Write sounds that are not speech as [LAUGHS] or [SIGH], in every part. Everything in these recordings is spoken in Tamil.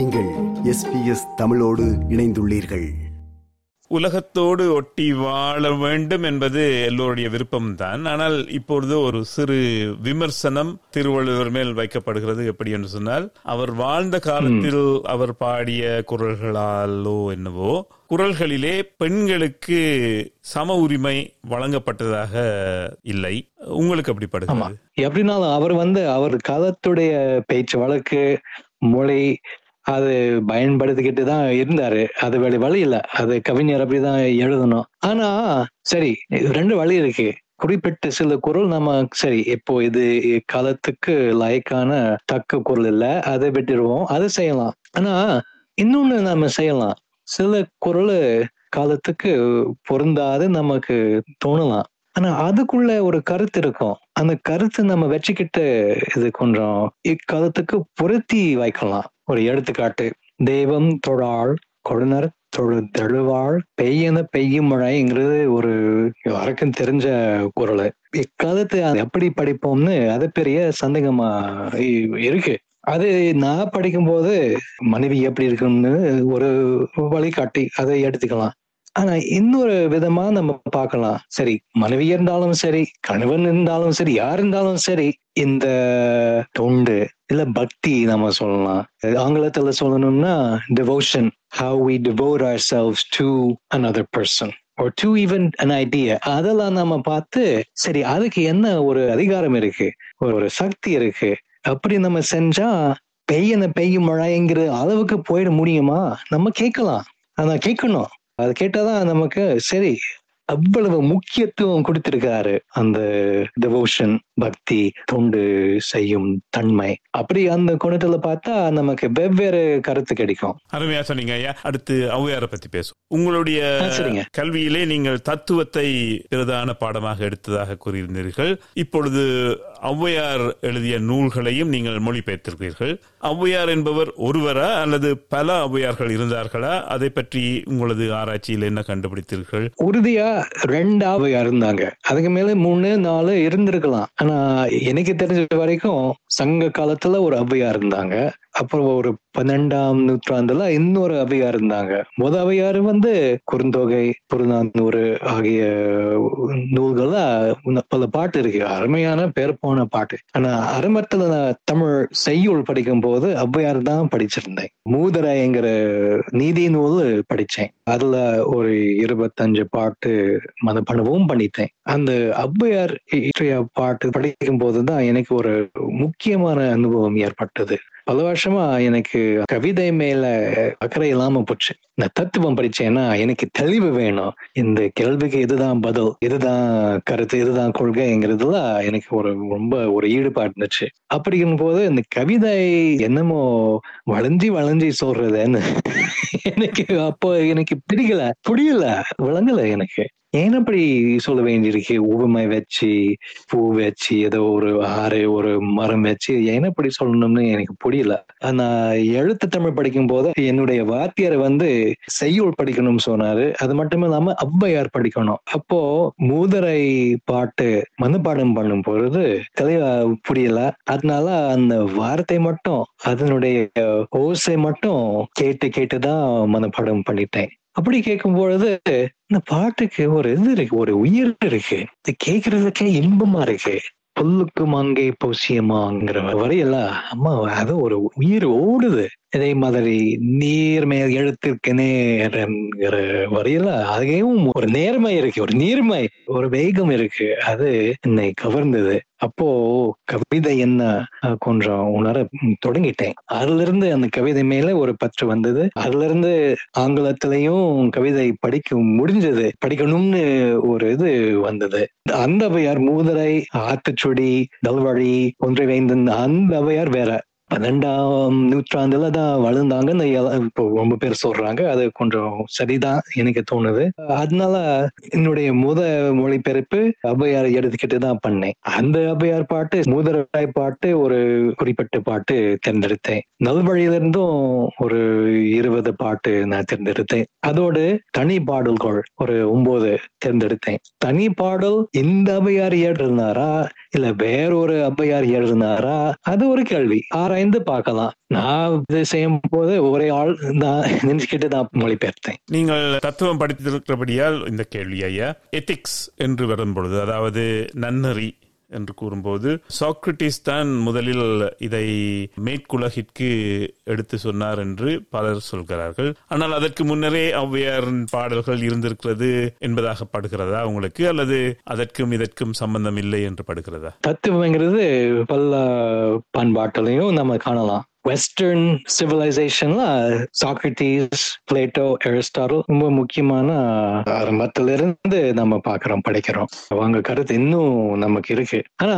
நீங்கள் எஸ்பிஎஸ் தமிழோடு இணைந்துள்ளீர்கள். உலகத்தோடு ஒட்டி வாழ வேண்டும் என்பது எல்லோருடைய விருப்பம்தான். ஆனால் இப்பொழுது ஒரு சிறு விமர்சனம் திருவள்ளுவர் மேல் வைக்கப்படுகிறது. எப்படி என்று சொன்னால் அவர் வாழ்ந்த காலத்தில் அவர் பாடிய குரல்களாலோ என்னவோ குரல்களிலே பெண்களுக்கு சம உரிமை வழங்கப்பட்டதாக இல்லை. உங்களுக்கு அப்படி படுகிறது? எப்படினாலும் அவர் வந்து அவர் காலத்துடைய பேச்சு வழக்கு மொழி அது பயன்படுத்திக்கிட்டு தான் இருந்தாரு. அது வேற வழி இல்ல. அது கவிஞர் அப்படிதான் எழுதணும். ஆனா சரி ரெண்டு வழி இருக்கு. குறிப்பிட்ட சில குரல் நம்ம சரி இப்போ இது காலத்துக்கு லாய்க்கான தக்க குரல் இல்ல. அதை விட்டுருவோம். அதை செய்யலாம். ஆனா இன்னொன்னு நம்ம செய்யலாம். சில குரல் காலத்துக்கு பொருந்தாது நமக்கு தோணலாம். ஆனா அதுக்குள்ள ஒரு கருத்து இருக்கும். அந்த கருத்து நம்ம வச்சுக்கிட்டு இது கொஞ்சம் இக்காலத்துக்கு பொருத்தி வைக்கலாம். ஒரு எடுத்துக்காட்டு. தெய்வம் தொழாள் கொழுனர் தொழு தழுவாள் பெய்யன பெய்யும் மழைங்கிறது ஒரு வரைக்கும் தெரிஞ்ச குரல். இக்காலத்து அது எப்படி படிப்போம்னு அது பெரிய சந்தேகமா இருக்கு. அது நான் படிக்கும்போது மனைவி எப்படி இருக்கும்னு ஒரு வழிகாட்டி அதை எடுத்துக்கலாம். ஆனா இன்னொரு விதமா நம்ம பார்க்கலாம். சரி மனைவி இருந்தாலும் சரி கணவன் இருந்தாலும் சரி யார் இருந்தாலும் சரி இந்த தொண்டு இல்ல பக்தி நம்ம சொல்லலாம். ஆங்கிலத்துல சொல்லணும்னா devotion how we devote ourselves to another person ஒரு டூ ஈவன் அன் ஐடியா அதெல்லாம் நம்ம பார்த்து சரி அதுக்கு என்ன ஒரு அதிகாரம் இருக்கு? ஒரு சக்தி இருக்கு? அப்படி நம்ம செஞ்சா பெய்யன பெய்யும் மழைங்கிற அளவுக்கு போயிட முடியுமா? நம்ம கேட்கலாம். ஆனா கேட்கணும். அது கேட்டாதான் நமக்கு சரி அவ்வளவு முக்கியத்துவம் கொடுத்திருக்காரு அந்த டிவோஷன் பக்தி தொண்டு செய்யும் தன்மை. அப்படி அந்த குணத்துல பார்த்தா நமக்கு வெவ்வேறு கருத்து கிடைக்கும். அருமையா சொன்னீங்க ஐயா. அடுத்து ஔவையாரை பத்தி பேசும் உங்களுடைய கல்வியிலே நீங்கள் தத்துவத்தை பிரதான பாடமாக எடுத்ததாக கூறியிருந்தீர்கள். இப்பொழுது ஔவையார் எழுதிய நூல்களையும் நீங்கள் மொழிபெயர்த்திருக்கிறீர்கள். ஔவையார் என்பவர் ஒருவரா அல்லது பல ஔவையார்கள் இருந்தார்களா? அதை பற்றி உங்களது ஆராய்ச்சியில் என்ன கண்டுபிடித்தீர்கள்? உறுதியா ரெண்டு ஔவையார் இருந்தாங்க. அதுக்கு மேல மூணு நாலு இருந்திருக்கலாம். ஆனா எனக்கு தெரிஞ்ச வரைக்கும் சங்க காலத்துல ஒரு ஔவையார் இருந்தாங்க. அப்புறம் ஒரு பன்னெண்டாம் நூற்றாண்டுல இன்னொரு அவையார் இருந்தாங்க முத அவையார் வந்து குறுந்தொகை புறநானூறு ஆகிய நூல்கள்ல பல பாட்டு இருக்கு. அருமையான பேர் போன பாட்டு. ஆனா அருமத்துல நான் தமிழ் செய்யுள் படிக்கும் போது ஔவையார் தான் படிச்சிருந்தேன். மூதரைங்கிற நீதி நூல் படிச்சேன். அதுல ஒரு இருபத்தஞ்சு பாட்டு மனப்பணவும் பண்ணிட்டேன். அந்த ஔவையார் பாட்டு படிக்கும் போதுதான் எனக்கு ஒரு முக்கியமான அனுபவம் ஏற்பட்டது. பல வருஷமா எனக்கு கவிதை மேல அக்கறை இல்லாம போச்சு. நான் தத்துவம் படிச்சேன்னா எனக்கு தெளிவு வேணும். இந்த கேள்விக்கு இதுதான் பதில் இதுதான் கருத்து இதுதான் கொள்கைங்கிறதுல எனக்கு ஒரு ரொம்ப ஒரு ஈடுபாடு இருந்துச்சு. அப்படிங்கும் போது இந்த கவிதை என்னமோ வளைஞ்சி வளைஞ்சி சொல்றதுன்னு எனக்கு அப்போ எனக்கு பிடிக்கல புரியல விளங்கல எனக்கு. ஏன் அப்படி சொல்ல வேண்டியிருக்கு? உவமை வச்சு பூ வச்சு ஏதோ ஒரு ஆறு ஒரு மரம் வச்சு ஏன் அப்படி சொல்லணும்னு எனக்கு புரியல. நான் எழுத்து தமிழ் படிக்கும் போது என்னுடைய வாத்தியார் வந்து செய்யுள் படிக்கணும்னு சொன்னாரு. அது மட்டும் இல்லாம ஔவையார் படிக்கணும். அப்போ மூதரை பாட்டு மனப்பாடம் பண்ணும் பொழுது தெளிவா புரியல. அதனால அந்த வார்த்தை மட்டும் அதனுடைய ஓசை மட்டும் கேட்டு கேட்டுதான் மனப்பாடம் பண்ணிட்டேன். அப்படி கேட்கும் பொழுது இந்த பாட்டுக்கு ஒரு இது இருக்கு ஒரு உயிர் இருக்கு. இது கேட்கறதுக்கே இன்பமா இருக்கு. புல்லுக்கு மங்கை பூசியமாங்கிற வரையெல்லாம் அம்மா அது ஒரு உயிர் ஓடுது. இதே மாதிரி நீர்மை எழுத்திற்கு நேர் என்கிற வரையில அதையும் ஒரு நேர்மை இருக்கு ஒரு நீர்மை ஒரு வேகம் இருக்கு. அது என்னை கவர்ந்தது. அப்போ கவிதை என்ன கொஞ்சம் உணர தொடங்கிட்டேன். அதுல இருந்து அந்த கவிதை மேல ஒரு பற்று வந்தது. அதுல இருந்து ஆங்கிலத்திலையும் கவிதை படிக்க முடிஞ்சது. படிக்கணும்னு ஒரு இது வந்தது. அந்த அவையார் மூதரை ஆத்துச்சுடி தல்வழி ஒன்றை வேந்தன் அந்த அவையார் வேற. பன்னெண்டாம் நூற்றாண்டுல தான் வளர்ந்தாங்கன்னு இப்போ ரொம்ப பேர் சொல்றாங்க. அது கொஞ்சம் சரிதான் எனக்கு தோணுது. அதனால என்னுடைய முத மொழிபெயர்ப்பு அபையார் எடுத்துக்கிட்டு தான் பண்ணேன். அந்த அபையார் பாட்டு மூதராய் பாட்டு ஒரு குறிப்பிட்ட பாட்டு தேர்ந்தெடுத்தேன். நல்வழியிலிருந்தும் ஒரு இருபது பாட்டு நான் தேர்ந்தெடுத்தேன். அதோடு தனி பாடல்கள் ஒரு ஒன்பது தேர்ந்தெடுத்தேன். தனி பாடல் இந்த அபையார் ஏற்றிருந்தாரா இல்ல வேறொரு ஔவையார் எழுதினாரா? அது ஒரு கேள்வி. ஆராய்ந்து பார்க்கலாம். நான் இதை செய்யும் போது ஒரே ஆள் நான் நினைச்சுக்கிட்டு நான் மொழிபெயர்த்தேன். நீங்கள் தத்துவம் படித்திருக்கிறபடியால் இந்த கேள்வி ஐயா. எத்திக்ஸ் என்று வரும் பொழுது அதாவது நன்னறி என்று கூறும்போது சாக்ரட்டிஸ் தான் முதலில் இதை மேற்குலகிற்கு எடுத்து சொன்னார் என்று பலர் சொல்கிறார்கள். ஆனால் அதற்கு முன்னரே ஔவையாரின் பாடல்கள் இருந்திருக்கிறது என்பதாக படுகிறதா உங்களுக்கு? அல்லது அதற்கும் இதற்கும் சம்பந்தம் இல்லை என்று படுகிறதா? தத்துவங்கிறது பல பண்பாட்டிலையும் நம்ம காணலாம். வெஸ்டர்ன் சிவிலைசேஷன்ல சாக்ரட்டிஸ் பிளேட்டோ அரிஸ்டாட்டல் ரொம்ப முக்கியமான ஆரம்பத்துல இருந்து நம்ம பாக்குறோம் படிக்கிறோம். அவங்க கருத்து இன்னும் நமக்கு இருக்கு. ஆனா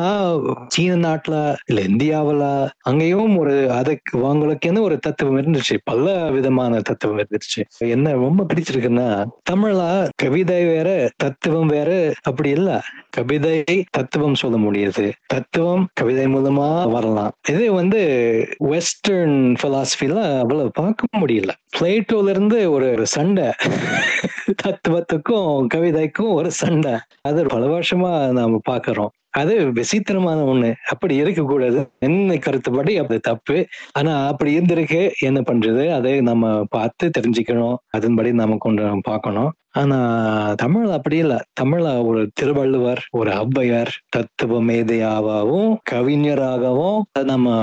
சீன நாட்டுல இல்ல இந்தியாவில அங்கேயும் ஒரு அதுக்கு அவங்களுக்குன்னு ஒரு தத்துவம் இருந்துச்சு? பல விதமான தத்துவம் இருந்துச்சு. என்ன ரொம்ப பிடிச்சிருக்குன்னா தமிழ்ல கவிதை வேற தத்துவம் வேற அப்படி இல்ல. கவிதை தத்துவம் சொல்ல முடியாது. தத்துவம் கவிதை மூலமா வரலாம். இது வந்து வெஸ்டர்ன் பிலாசபில அவ்வளவு பார்க்க முடியல. பிளேட்டோல இருந்து ஒரு ஒரு சண்டை. தத்துவத்துக்கும் கவிதைக்கும் ஒரு சண்டை. அது பல வருஷமா நாம பாக்குறோம் அது விசித்திரமான ஒண்ணு. அப்படி இருக்கக்கூடாது. என்ன கருத்துப்படி அப்படி தப்பு. ஆனா அப்படி இருந்திருக்கு. என்ன பண்றது? அதை நம்ம பார்த்து தெரிஞ்சுக்கணும். அதன்படி நம்ம கொண்டு பார்க்கணும். ஆனா தமிழ் அப்படி இல்ல. தமிழ்ல ஒரு திருவள்ளுவர் ஒரு ஔவையார் தத்துவ மேதையாகவும் கவிஞராகவும் நம்ம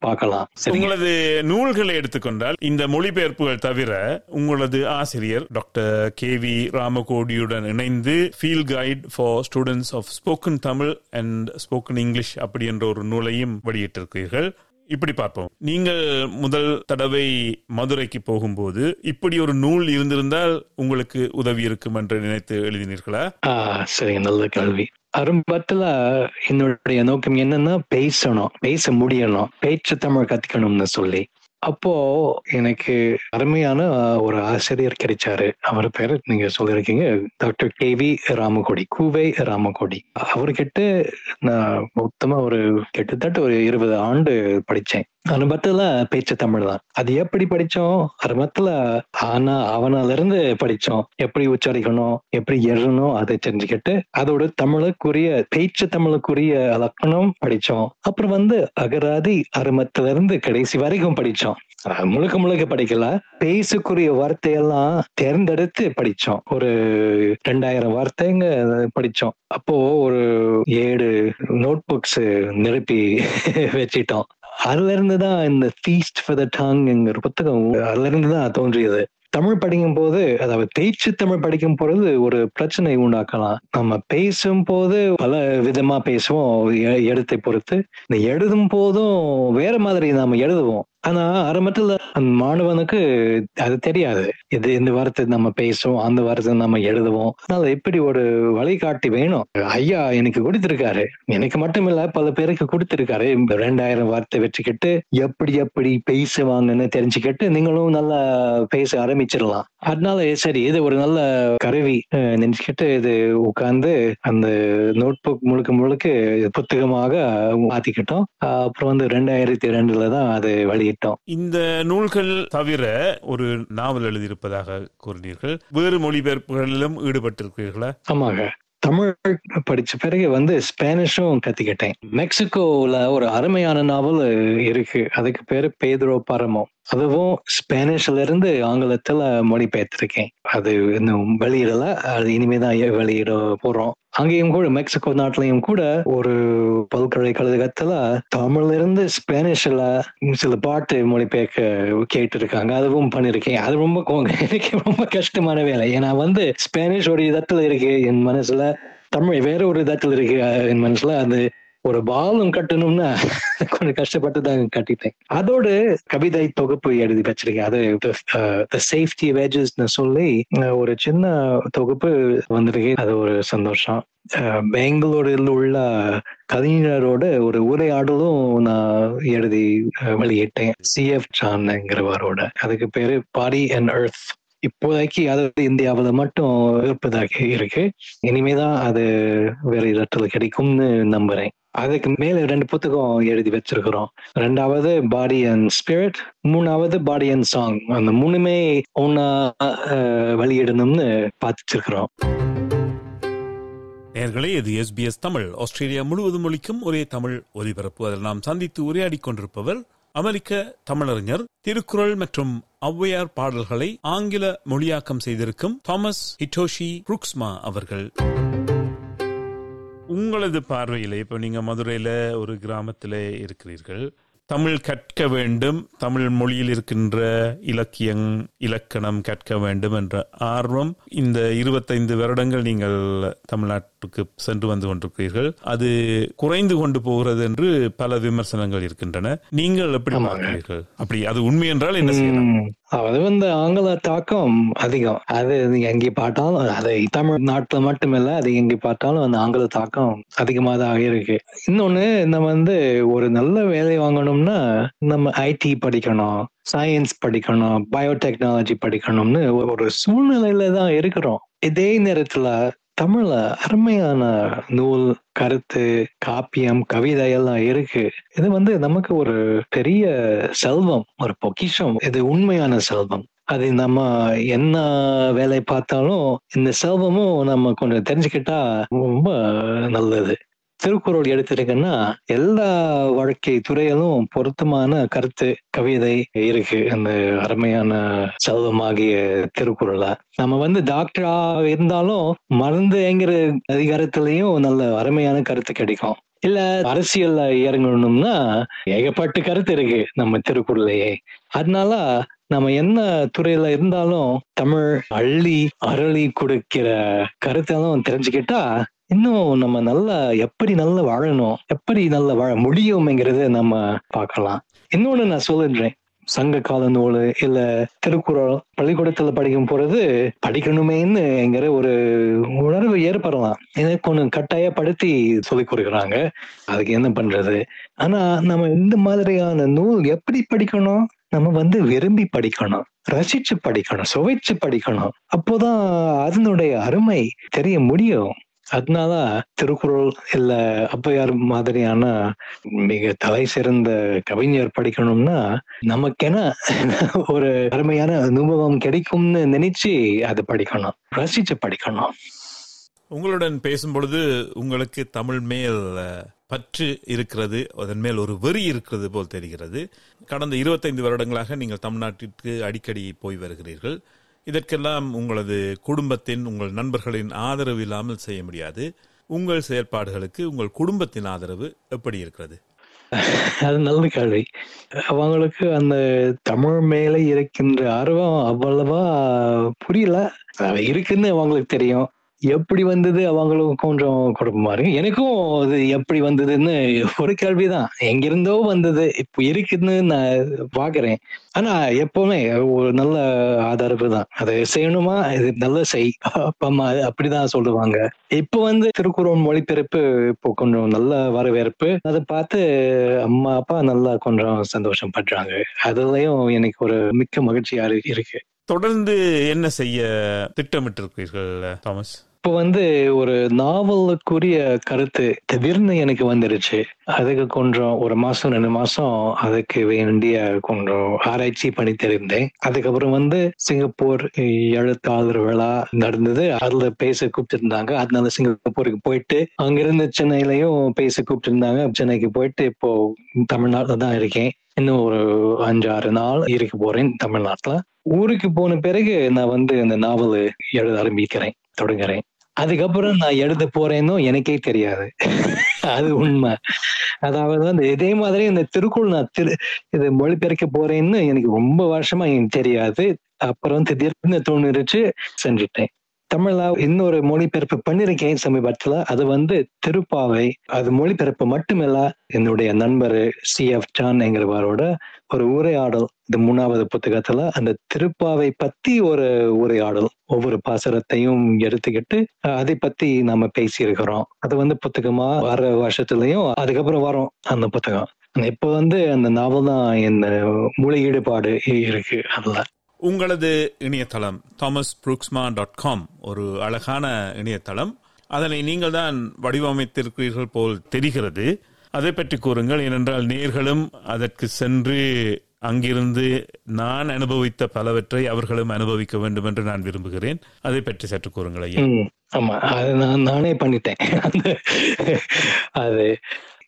பார்க்கலாம். உங்களது நூல்களை எடுத்துக்கொண்டால் இந்த மொழிபெயர்ப்புகள் தவிர உங்களது ஆசிரியர் டாக்டர் கே வி ராமகோடியுடன் இணைந்து field guide for students of spoken Tamil and spoken English அப்படி என்ற ஒரு நூலையும் வெளியிட்டிருக்கிறீர்கள். இப்படி பார்ப்போம். நீங்கள் முதல் தடவை மதுரைக்கு போகும்போது இப்படி ஒரு நூல் இருந்திருந்தால் உங்களுக்கு உதவி இருக்கும் என்று நினைத்து எழுதினீர்களா? சரிங்க நல்ல கேள்வி. அரும்பத்துல என்னுடைய நோக்கம் என்னன்னா பேசணும் பேச முடியணும் பேச்சு தமிழ் கத்துக்கணும்னு சொல்லி. அப்போ எனக்கு அருமையான ஒரு ஆசிரியர் கிடைச்சாரு. அவர் பேரு நீங்க சொல்லிருக்கீங்க டாக்டர் கே வி ராமகோடி கூவை ராமகோடி. அவர்கிட்ட நான் மொத்தமா ஒரு கிட்டத்தட்ட ஒரு இருபது ஆண்டு படிச்சேன். அனுபவத்துல பேச்சு தமிழ் தான். அது எப்படி படிச்சோம்? ஆரம்பத்துல ஆனா அவனால இருந்து படிச்சோம். எப்படி உச்சரிக்கணும்? எப்படி எழுதணும் அதை தெரிஞ்சுக்கிட்டு அதோட தமிழுக்குரிய பேச்சு தமிழுக்குரிய இலக்கணம் படிச்சோம். அப்புறம் வந்து அகராதி அருமத்துல இருந்து கடைசி வரைக்கும் படிச்சோம். முழுக்க முழுக்க படிக்கல. பேசுக்குரிய வார்த்தையெல்லாம் தேர்ந்தெடுத்து படிச்சோம். ஒரு ரெண்டாயிரம் வார்த்தைங்க படிச்சோம். அப்போ ஒரு ஏழு நோட் புக்ஸ் நிரப்பி [LAUGHS] வச்சிட்டோம். அதுல இருந்துதான் இந்த ஃபீஸ்ட் ஃபார் த டங்ங்கிற புத்தகம் அதுல இருந்துதான் தோன்றியது. தமிழ் படிக்கும் போது அதாவது பேச்சு தமிழ் படிக்கும் பொழுது ஒரு பிரச்சனை உண்டாக்கலாம். நம்ம பேசும் போது பல விதமா பேசுவோம் எ- எழுத்தை பொறுத்து. இந்த எழுதும் போதும் வேற மாதிரி நாம எழுதுவோம். ஆனா ஆரம்பத்துல அந்த மாணவனுக்கு அது தெரியாது. இது இந்த வார்த்தை நம்ம பேசுவோம் அந்த வார்த்தை நம்ம எழுதுவோம். அதனால இப்படி ஒரு வழிகாட்டி வேணும்? ஐயா எனக்கு கொடுத்திருக்காரு. எனக்கு மட்டும் இல்ல பல பேருக்கு கொடுத்திருக்காரு. ரெண்டாயிரம் வார்த்தை வச்சுக்கிட்டு எப்படி எப்படி பேசுவாங்கன்னு தெரிஞ்சுக்கிட்டு நீங்களும் நல்லா பேச ஆரம்பிச்சிடலாம். அதனால சரி இது ஒரு நல்ல கருவி. நினைச்சுக்கிட்டு இது உட்கார்ந்து அந்த நோட் புக் முழுக்க முழுக்க புத்தகமாக மாத்திக்கிட்டோம். அப்புறம் வந்து ரெண்டாயிரத்தி ரெண்டுல தான் அது வெளியிட்டோம். இந்த நூல்கள் தவிர ஒரு நாவல் எழுதியிருப்பதாக கூறினீர்கள். வேறு மொழிபெயர்ப்புகளிலும் ஈடுபட்டிருக்கிறீர்களா? ஆமாங்க. தமிழ் படிச்ச பிறகு வந்து ஸ்பானிஷும் கத்துக்கிட்டேன். மெக்சிகோல ஒரு அருமையான நாவல் இருக்கு. அதுக்கு பேரு பேதுரோ பரமோ. அதுவும் ஸ்பானிஷ்ல இருந்து ஆங்கிலத்துல மொழிபெயர்த்திருக்கேன் அது இன்னும் வெளியிடல. அது இனிமேதான் வெளியிட போறோம். அங்கேயும் கூட மெக்சிகோ நாட்டிலையும் கூட ஒரு பல்கலைக்கழகத்துல தமிழ்ல இருந்து ஸ்பானிஷ்ல சில பாட்டு மொழிபெயர்க்க கேட்டு இருக்காங்க அதுவும் பண்ணிருக்கேன். அது ரொம்ப எனக்கு ரொம்ப கஷ்டமான வேலை. ஏன்னா வந்து ஸ்பானிஷ் ஒரு இடத்துல இருக்கு. என் மனசுல தமிழ் வேற ஒரு இடத்துல இருக்கு. என் மனசுல அது ஒரு பாலும் கட்டணும்னா கொஞ்சம் கஷ்டப்பட்டு தான் கட்டிட்டேன். அதோடு கவிதை தொகுப்பு எழுதி வச்சிருக்கேன். அது த சேஃப்டி வேஜஸ்னு சொல்லி ஒரு சின்ன தொகுப்பு வந்திருக்கு. அது ஒரு சந்தோஷம். பெங்களூரில் உள்ள கவிஞரோட ஒரு உரையாடலும் நான் எழுதி வெளியிட்டேன். சிஎஃப் ஜான்ங்கிறவரோட அதுக்கு பேரு பாடி அண்ட் அர்த் இப்போதைக்கு அது இந்தியாவுல மட்டும் இருப்பதாக இருக்கு. இனிமேதான் அது வேற இடத்துல கிடைக்கும்னு நம்புறேன். அதுக்கு மேல ரெண்டு புத்தகம் எழுதி வச்சிருக்கிறோம். ரெண்டாவது பாடி அண்ட் ஸ்பிரிட் மூணாவது பாடி அண்ட் சாங் அந்த மூணுமே ஒன்னா வெளியிடணும்னு பார்த்துட்டு நேர்களே இது எஸ்பிஎஸ் தமிழ். ஆஸ்திரேலியா முழுவதும் ஒழிக்கும் ஒரே தமிழ் ஒலிபரப்பு. அதில் நாம் சந்தித்து உரையாடி கொண்டிருப்பவர் அமெரிக்க தமிழறிஞர் திருக்குறள் மற்றும் ஔவையார் பாடல்களை ஆங்கில மொழியாக்கம் செய்திருக்கும் தாமஸ் ஹிட்டோஷி புருக்ஸ்மா அவர்கள். உங்களது பார்வையில் இப்போ நீங்க மதுரையில ஒரு கிராமத்திலே இருக்கிறீர்கள் தமிழ் கற்க வேண்டும் தமிழ் மொழியில் இருக்கின்ற இலக்கியம் இலக்கணம் கற்க வேண்டும் என்ற ஆர்வம் இந்த இருபத்தைந்து வருடங்கள் நீங்கள் தமிழ்நாட்டுக்கு சென்று வந்து கொண்டிருக்கிறீர்கள். அது குறைந்து கொண்டு போகிறது என்று பல விமர்சனங்கள் இருக்கின்றன. நீங்கள் எப்படி பார்க்கிறீர்கள்? அப்படி அது உண்மை என்றால் என்ன செய்யலாம்? அது வந்து ஆங்கில தாக்கம் அதிகம். அது நீங்க எங்கே பார்த்தாலும் அது தமிழ்நாட்டுல மட்டுமில்ல அது எங்கே பார்த்தாலும் அந்த ஆங்கில தாக்கம் அதிகமா தான் இருக்கு. இன்னொன்னு நம்ம வந்து ஒரு நல்ல வேலை வாங்கணும்னா நம்ம ஐடி படிக்கணும் சயின்ஸ் படிக்கணும் பயோடெக்னாலஜி படிக்கணும்னு ஒரு சூழ்நிலையில தான் இருக்கிறோம். இதே நேரத்துல தமிழ்ல அருமையான நூல் கருத்து காப்பியம் கவிதை எல்லாம் இருக்கு. இது வந்து நமக்கு ஒரு பெரிய செல்வம் ஒரு பொக்கிஷம். இது உண்மையான செல்வம். அது நம்ம என்ன வேலை பார்த்தாலும் இந்த செல்வமும் நம்ம கொஞ்சம் தெரிஞ்சுக்கிட்டா ரொம்ப நல்லது. திருக்குறள் எடுத்துட்டீங்கன்னா எல்லா வாழ்க்கை துறையிலும் பொருத்தமான கருத்து கவிதை இருக்கு. அந்த அருமையான செல்வமாகிய திருக்குறள. நம்ம வந்து டாக்டரா இருந்தாலும் மருந்துங்கிற அதிகாரத்திலையும் நல்ல அருமையான கருத்து கிடைக்கும். இல்ல அரசியல்ல இறங்கணும்னா ஏகப்பட்ட கருத்து இருக்கு நம்ம திருக்குறளையே. அதனால நம்ம என்ன துறையில இருந்தாலும் தமிழ் அள்ளி அருளி கொடுக்கிற கருத்தெல்லாம் தெரிஞ்சுக்கிட்டா இன்னும் நம்ம நல்லா எப்படி நல்லா வாழணும் எப்படி நல்லா வாழ முடியும்ங்கிறத நம்ம பார்க்கலாம். இன்னொன்னு நான் சொல்லிடுறேன் சங்க கால நூல் இல்ல திருக்குறள் பள்ளிக்கூடத்துல படிக்கும் போறது படிக்கணுமேன்னு என்கிற ஒரு உணர்வு ஏற்படலாம். எனக்கு ஒண்ணு கட்டாயப்படுத்தி சொல்லிக் கொடுக்குறாங்க. அதுக்கு என்ன பண்றது? ஆனா நம்ம இந்த மாதிரியான நூல் எப்படி படிக்கணும்? நம்ம வந்து விரும்பி படிக்கணும் ரசிச்சு படிக்கணும் சுவைச்சு படிக்கணும். அப்போதான் அதனுடைய அருமை தெரிய முடியும். அதனால திருக்குறள் இல்ல ஔவையார் மாதிரியான மிக தலை சிறந்த கவிஞர் படிக்கணும்னா நமக்கென [LAUGHS] ஒரு அருமையான அனுபவம் கிடைக்கும்னு நினைச்சு அது படிக்கணும் ரசிச்சு படிக்கணும். உங்களுடன் பேசும் பொழுது உங்களுக்கு தமிழ் மேல் பற்று இருக்கிறது அதன் மேல் ஒரு வெறி இருக்கிறது போல் தெரிகிறது. கடந்த இருபத்தைந்து வருடங்களாக நீங்கள் தமிழ்நாட்டிற்கு அடிக்கடி போய் வருகிறீர்கள். இதற்கெல்லாம் உங்களது குடும்பத்தின் உங்கள் நண்பர்களின் ஆதரவு இல்லாமல் செய்ய முடியாது. உங்கள் செயற்பாடுகளுக்கு உங்கள் குடும்பத்தின் ஆதரவு எப்படி இருக்கிறது? அது நல்ல கேள்வி. அவங்களுக்கு அந்த தமிழ் மேல இருக்கின்ற ஆர்வம் அவ்வளவா புரியல. இருக்குன்னு அவங்களுக்கு தெரியும். எப்படி வந்தது அவங்களுக்கும் கொஞ்சம் குழப்பமா இருக்கு. எனக்கும் அது எப்படி வந்ததுன்னு ஒரு கேள்விதான். எங்கிருந்தோ வந்தது இப்போ இருக்குன்னு நான் பாக்குறேன். ஆனா எப்பவுமே ஒரு நல்ல ஆதரவு தான். அதை செய்யணுமா? இது நல்ல செய். அப்பா அம்மா அப்படிதான் சொல்லுவாங்க. இப்போ வந்து திருக்குறள் மொழிபெயர்ப்பு இப்போ கொஞ்சம் நல்ல வரவேற்பு. அதை பார்த்து அம்மா அப்பா நல்லா கொஞ்சம் சந்தோஷம் பண்றாங்க அதுலயும் எனக்கு ஒரு மிக்க மகிழ்ச்சியா இருக்கு. தொடர்ந்து என்ன செய்ய திட்டமிட்டிருக்கீர்கள் தாமஸ்? இப்போ வந்து ஒரு நாவலுக்குரிய கருத்து திடீர்னு எனக்கு வந்துருச்சு. அதுக்கு கொஞ்சம் ஒரு மாசம் ரெண்டு மாசம் அதுக்கு வேண்டிய கொஞ்சம் ஆராய்ச்சி பண்ணி தெரிந்தேன். அதுக்கப்புறம் வந்து சிங்கப்பூர் எழுத்தாளர் விழா நடந்தது. அதுல பேச கூப்பிட்டுருந்தாங்க. அதனால சிங்கப்பூருக்கு போயிட்டு அங்கிருந்து சென்னையிலயும் பேச கூப்பிட்டுருந்தாங்க. சென்னைக்கு போயிட்டு இப்போ தமிழ்நாட்டில் தான் இருக்கேன். இன்னும் ஒரு அஞ்சாறு நாள் இருக்க போறேன் தமிழ்நாட்டுல. ஊருக்கு போன பிறகு நான் வந்து இந்த நாவல் எழுத ஆரம்பிக்கிறேன். தொடங்குறேன். அதுக்கப்புறம் நான் எழுத போறேன்னோ எனக்கே தெரியாது. அது உண்மை. அதாவது வந்து இதே மாதிரி இந்த திருக்குள் நான் திரு இது மொழிபெயர்க்க போறேன்னு எனக்கு ரொம்ப வருஷமா எனக்கு தெரியாது. அப்புறம் திடீர்னு தோணுச்சு செஞ்சுட்டேன். தமிழ்ல இன்னொரு மொழிபெயர்ப்பு பண்ணிருக்கேன் சமீபத்துல அது வந்து திருப்பாவை. அது மொழிபெயர்ப்பு மட்டுமில்ல என்னுடைய நண்பர் சி. எஃப். ஜான் என்கிறவரோட ஒரு உரையாடல் இந்த மூணாவது புத்தகத்துல அந்த திருப்பாவை பத்தி ஒரு உரையாடல் ஒவ்வொரு பாசரத்தையும் எடுத்துக்கிட்டு அதை பத்தி நாம பேசியிருக்கிறோம். அது வந்து புத்தகமா வர வருஷத்துலயும் அதுக்கப்புறம் வரும் அந்த புத்தகம். இப்போ வந்து அந்த நாவல் தான் என் மொழி ஈடுபாடு இருக்கு அதுல. உங்களது இணையதளம் தாமஸ் புரூக்ஸ்மா டாட் காம் ஒரு அழகான இணையதளம். அதனை நீங்கள் தான் வடிவமைத்திருக்கிறீர்கள் போல் தெரிகிறது. அதை பற்றி கூறுங்கள். ஏனென்றால் நேர்களும் அதற்கு சென்று அங்கிருந்து நான் அனுபவித்த பலவற்றை அவர்களும் அனுபவிக்க வேண்டும் என்று நான் விரும்புகிறேன். அதை பற்றி சற்று கூறுங்கள் ஐயா. ஆமா. அது நான் நானே பண்ணிட்டேன். அது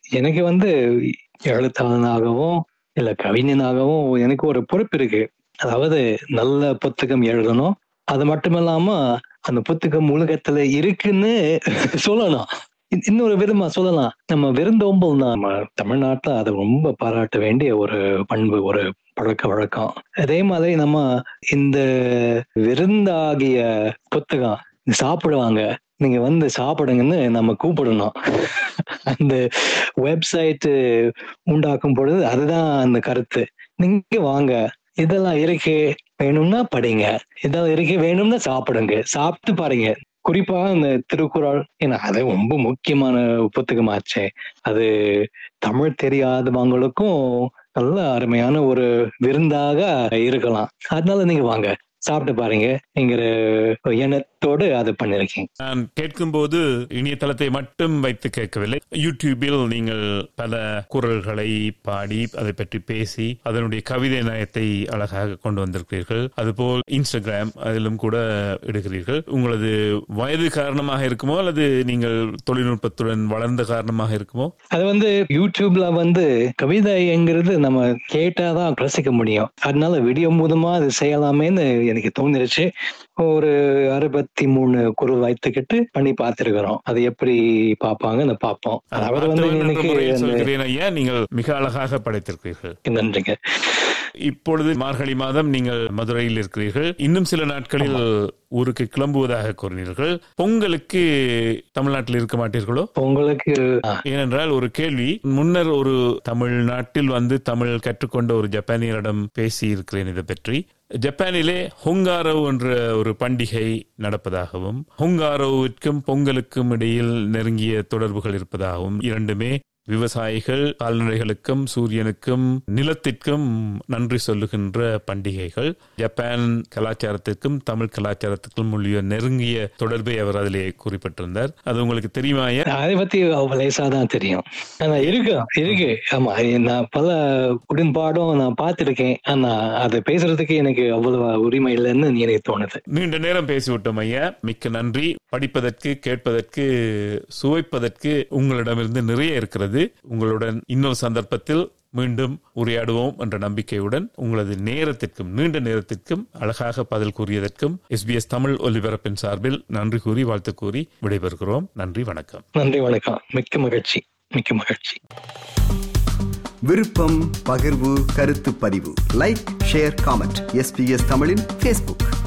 எனக்கு வந்து எழுத்தாளனாகவும் இல்ல கவிஞனாகவும் எனக்கு ஒரு பொறுப்பு இருக்கு. அதாவது நல்ல புத்தகம் எழுதணும். அது மட்டும் இல்லாம அந்த புத்தகம் உலகத்துல இருக்குன்னு சொல்லணும். இன்- இன்னொரு விதமா சொல்லலாம். நம்ம விருந்தோம்பல் நம்ம தமிழ்நாட்டில் அது ரொம்ப பாராட்ட வேண்டிய ஒரு பண்பு ஒரு பழக்க வழக்கம். அதே மாதிரி நம்ம இந்த விருந்தாகிய புத்தகம் சாப்பிடுவாங்க. நீங்க வந்து சாப்பிடுங்கன்னு நம்ம கூப்பிடணும். அந்த வெப்சைட் உண்டாக்கும் பொழுது அதுதான் அந்த கருத்து. நீங்க வாங்க. இதெல்லாம் இருக்கு. வேணும்னா படிங்க. இதெல்லாம் இருக்கு. வேணும்னா சாப்பிடுங்க. சாப்பிட்டு பாருங்க. குறிப்பா இந்த திருக்குறள் ஏன்னா அது ரொம்ப முக்கியமான புத்தகமாச்சே. அது தமிழ் தெரியாதவங்களுக்கும் நல்ல அருமையான ஒரு விருந்தாக இருக்கலாம். அதனால நீங்க வாங்க. சாப்பிட்டு பாருங்க. என்கிற எண்ணத்தோடு அது பண்ணிருக்கேன். நான் கேட்கும்போது இணையதளத்தை மட்டும் வைத்து கேட்கவில்லை. யூடியூபில் நீங்கள் பல குரல்களை பாடி அதை பற்றி பேசி அதனுடைய கவிதை நயத்தை அழகாக கொண்டு வந்திருக்கிறீர்கள். அதுபோல் இன்ஸ்டாகிராம் அதிலும் கூட இடுகிறீர்கள். உங்களது வயது காரணமாக இருக்குமோ அல்லது நீங்கள் தொழில்நுட்பத்துடன் வளர்ந்த காரணமாக இருக்குமோ? அது வந்து யூடியூப்ல வந்து கவிதைங்கிறது நம்ம கேட்டாதான் ரசிக்க முடியும். அதனால வீடியோ மூலமா அது செய்யலாமேன்னு எனக்கு தோணிருச்சு. ஒரு அறுபத்தி மூணு குரல் வைத்துக்கிட்டு பண்ணி பார்த்திருக்கிறோம். அது எப்படி பார்ப்பாங்கன்னு பார்ப்போம். அவர் வந்து ஐயா நீங்கள் மிக அழகாக படைத்திருக்கிறீர்கள். நன்றிங்க. இப்பொழுது மார்கழி மாதம் நீங்கள் மதுரையில் இருக்கிறீர்கள். இன்னும் சில நாட்களில் ஊருக்கு கிளம்புவதாக கூறினீர்கள். பொங்கலுக்கு தமிழ்நாட்டில் இருக்க மாட்டீர்களோ? உங்களுக்கு ஆ, ஏனென்றால் ஒரு கேள்வி. முன்னர் ஒரு தமிழ்நாட்டில் வந்து தமிழ் கற்றுக்கொண்ட ஒரு ஜப்பானியரிடம் பேசி இருக்கிறேன் இதை பற்றி. ஜப்பானிலே ஹொங்காரோ என்ற ஒரு பண்டிகை நடப்பதாகவும் ஹொங்காரோவிற்கும் பொங்கலுக்கும் இடையில் நெருங்கிய தொடர்புகள் இருப்பதாகவும் இரண்டுமே விவசாயிகள் கால்நடைகளுக்கும் சூரியனுக்கும் நிலத்திற்கும் நன்றி சொல்லுகின்ற பண்டிகைகள். ஜப்பான் கலாச்சாரத்திற்கும் தமிழ் கலாச்சாரத்திற்கும் உள்ள நெருங்கிய தொடர்பை அவர் அதிலே குறிப்பிட்டிருந்தார். அது உங்களுக்கு தெரியுமா அதை பத்தி லேசா தான் தெரியும். ஆனா இருக்கு இருக்கு. ஆமா நான் பல உடன்பாடும் நான் பார்த்திருக்கேன். ஆனா அதை பேசுறதுக்கு எனக்கு அவ்வளவு உரிமை இல்லைன்னு எனக்கு தோணுது. நீண்ட நேரம் பேசிவிட்டோம் ஐயா. மிக்க நன்றி. படிப்பதற்கு கேட்பதற்கு சுவைப்பதற்கு உங்களிடமிருந்து நிறைய இருக்கிறது. உங்களுடன் இன்னொரு சந்தர்ப்பத்தில் மீண்டும் உரையாடுவோம் என்ற நம்பிக்கையுடன் உங்களது நேரத்திற்கும் நீண்ட நேரத்திற்கும் அழகாக பதில் கூறியதற்கும் எஸ்பிஎஸ் தமிழ் ஒலிபரப்பின் சார்பில் நன்றி கூறி வாழ்த்து கூறி விடைபெறுகிறோம். நன்றி வணக்கம். நன்றி வணக்கம். மிக்க மகிழ்ச்சி. மிக்க மகிழ்ச்சி. விருப்பம் பகிர்வு கருத்து பதிவு. லைக் ஷேர் காமெண்ட் எஸ்பிஎஸ் தமிழின் ஃபேஸ்புக்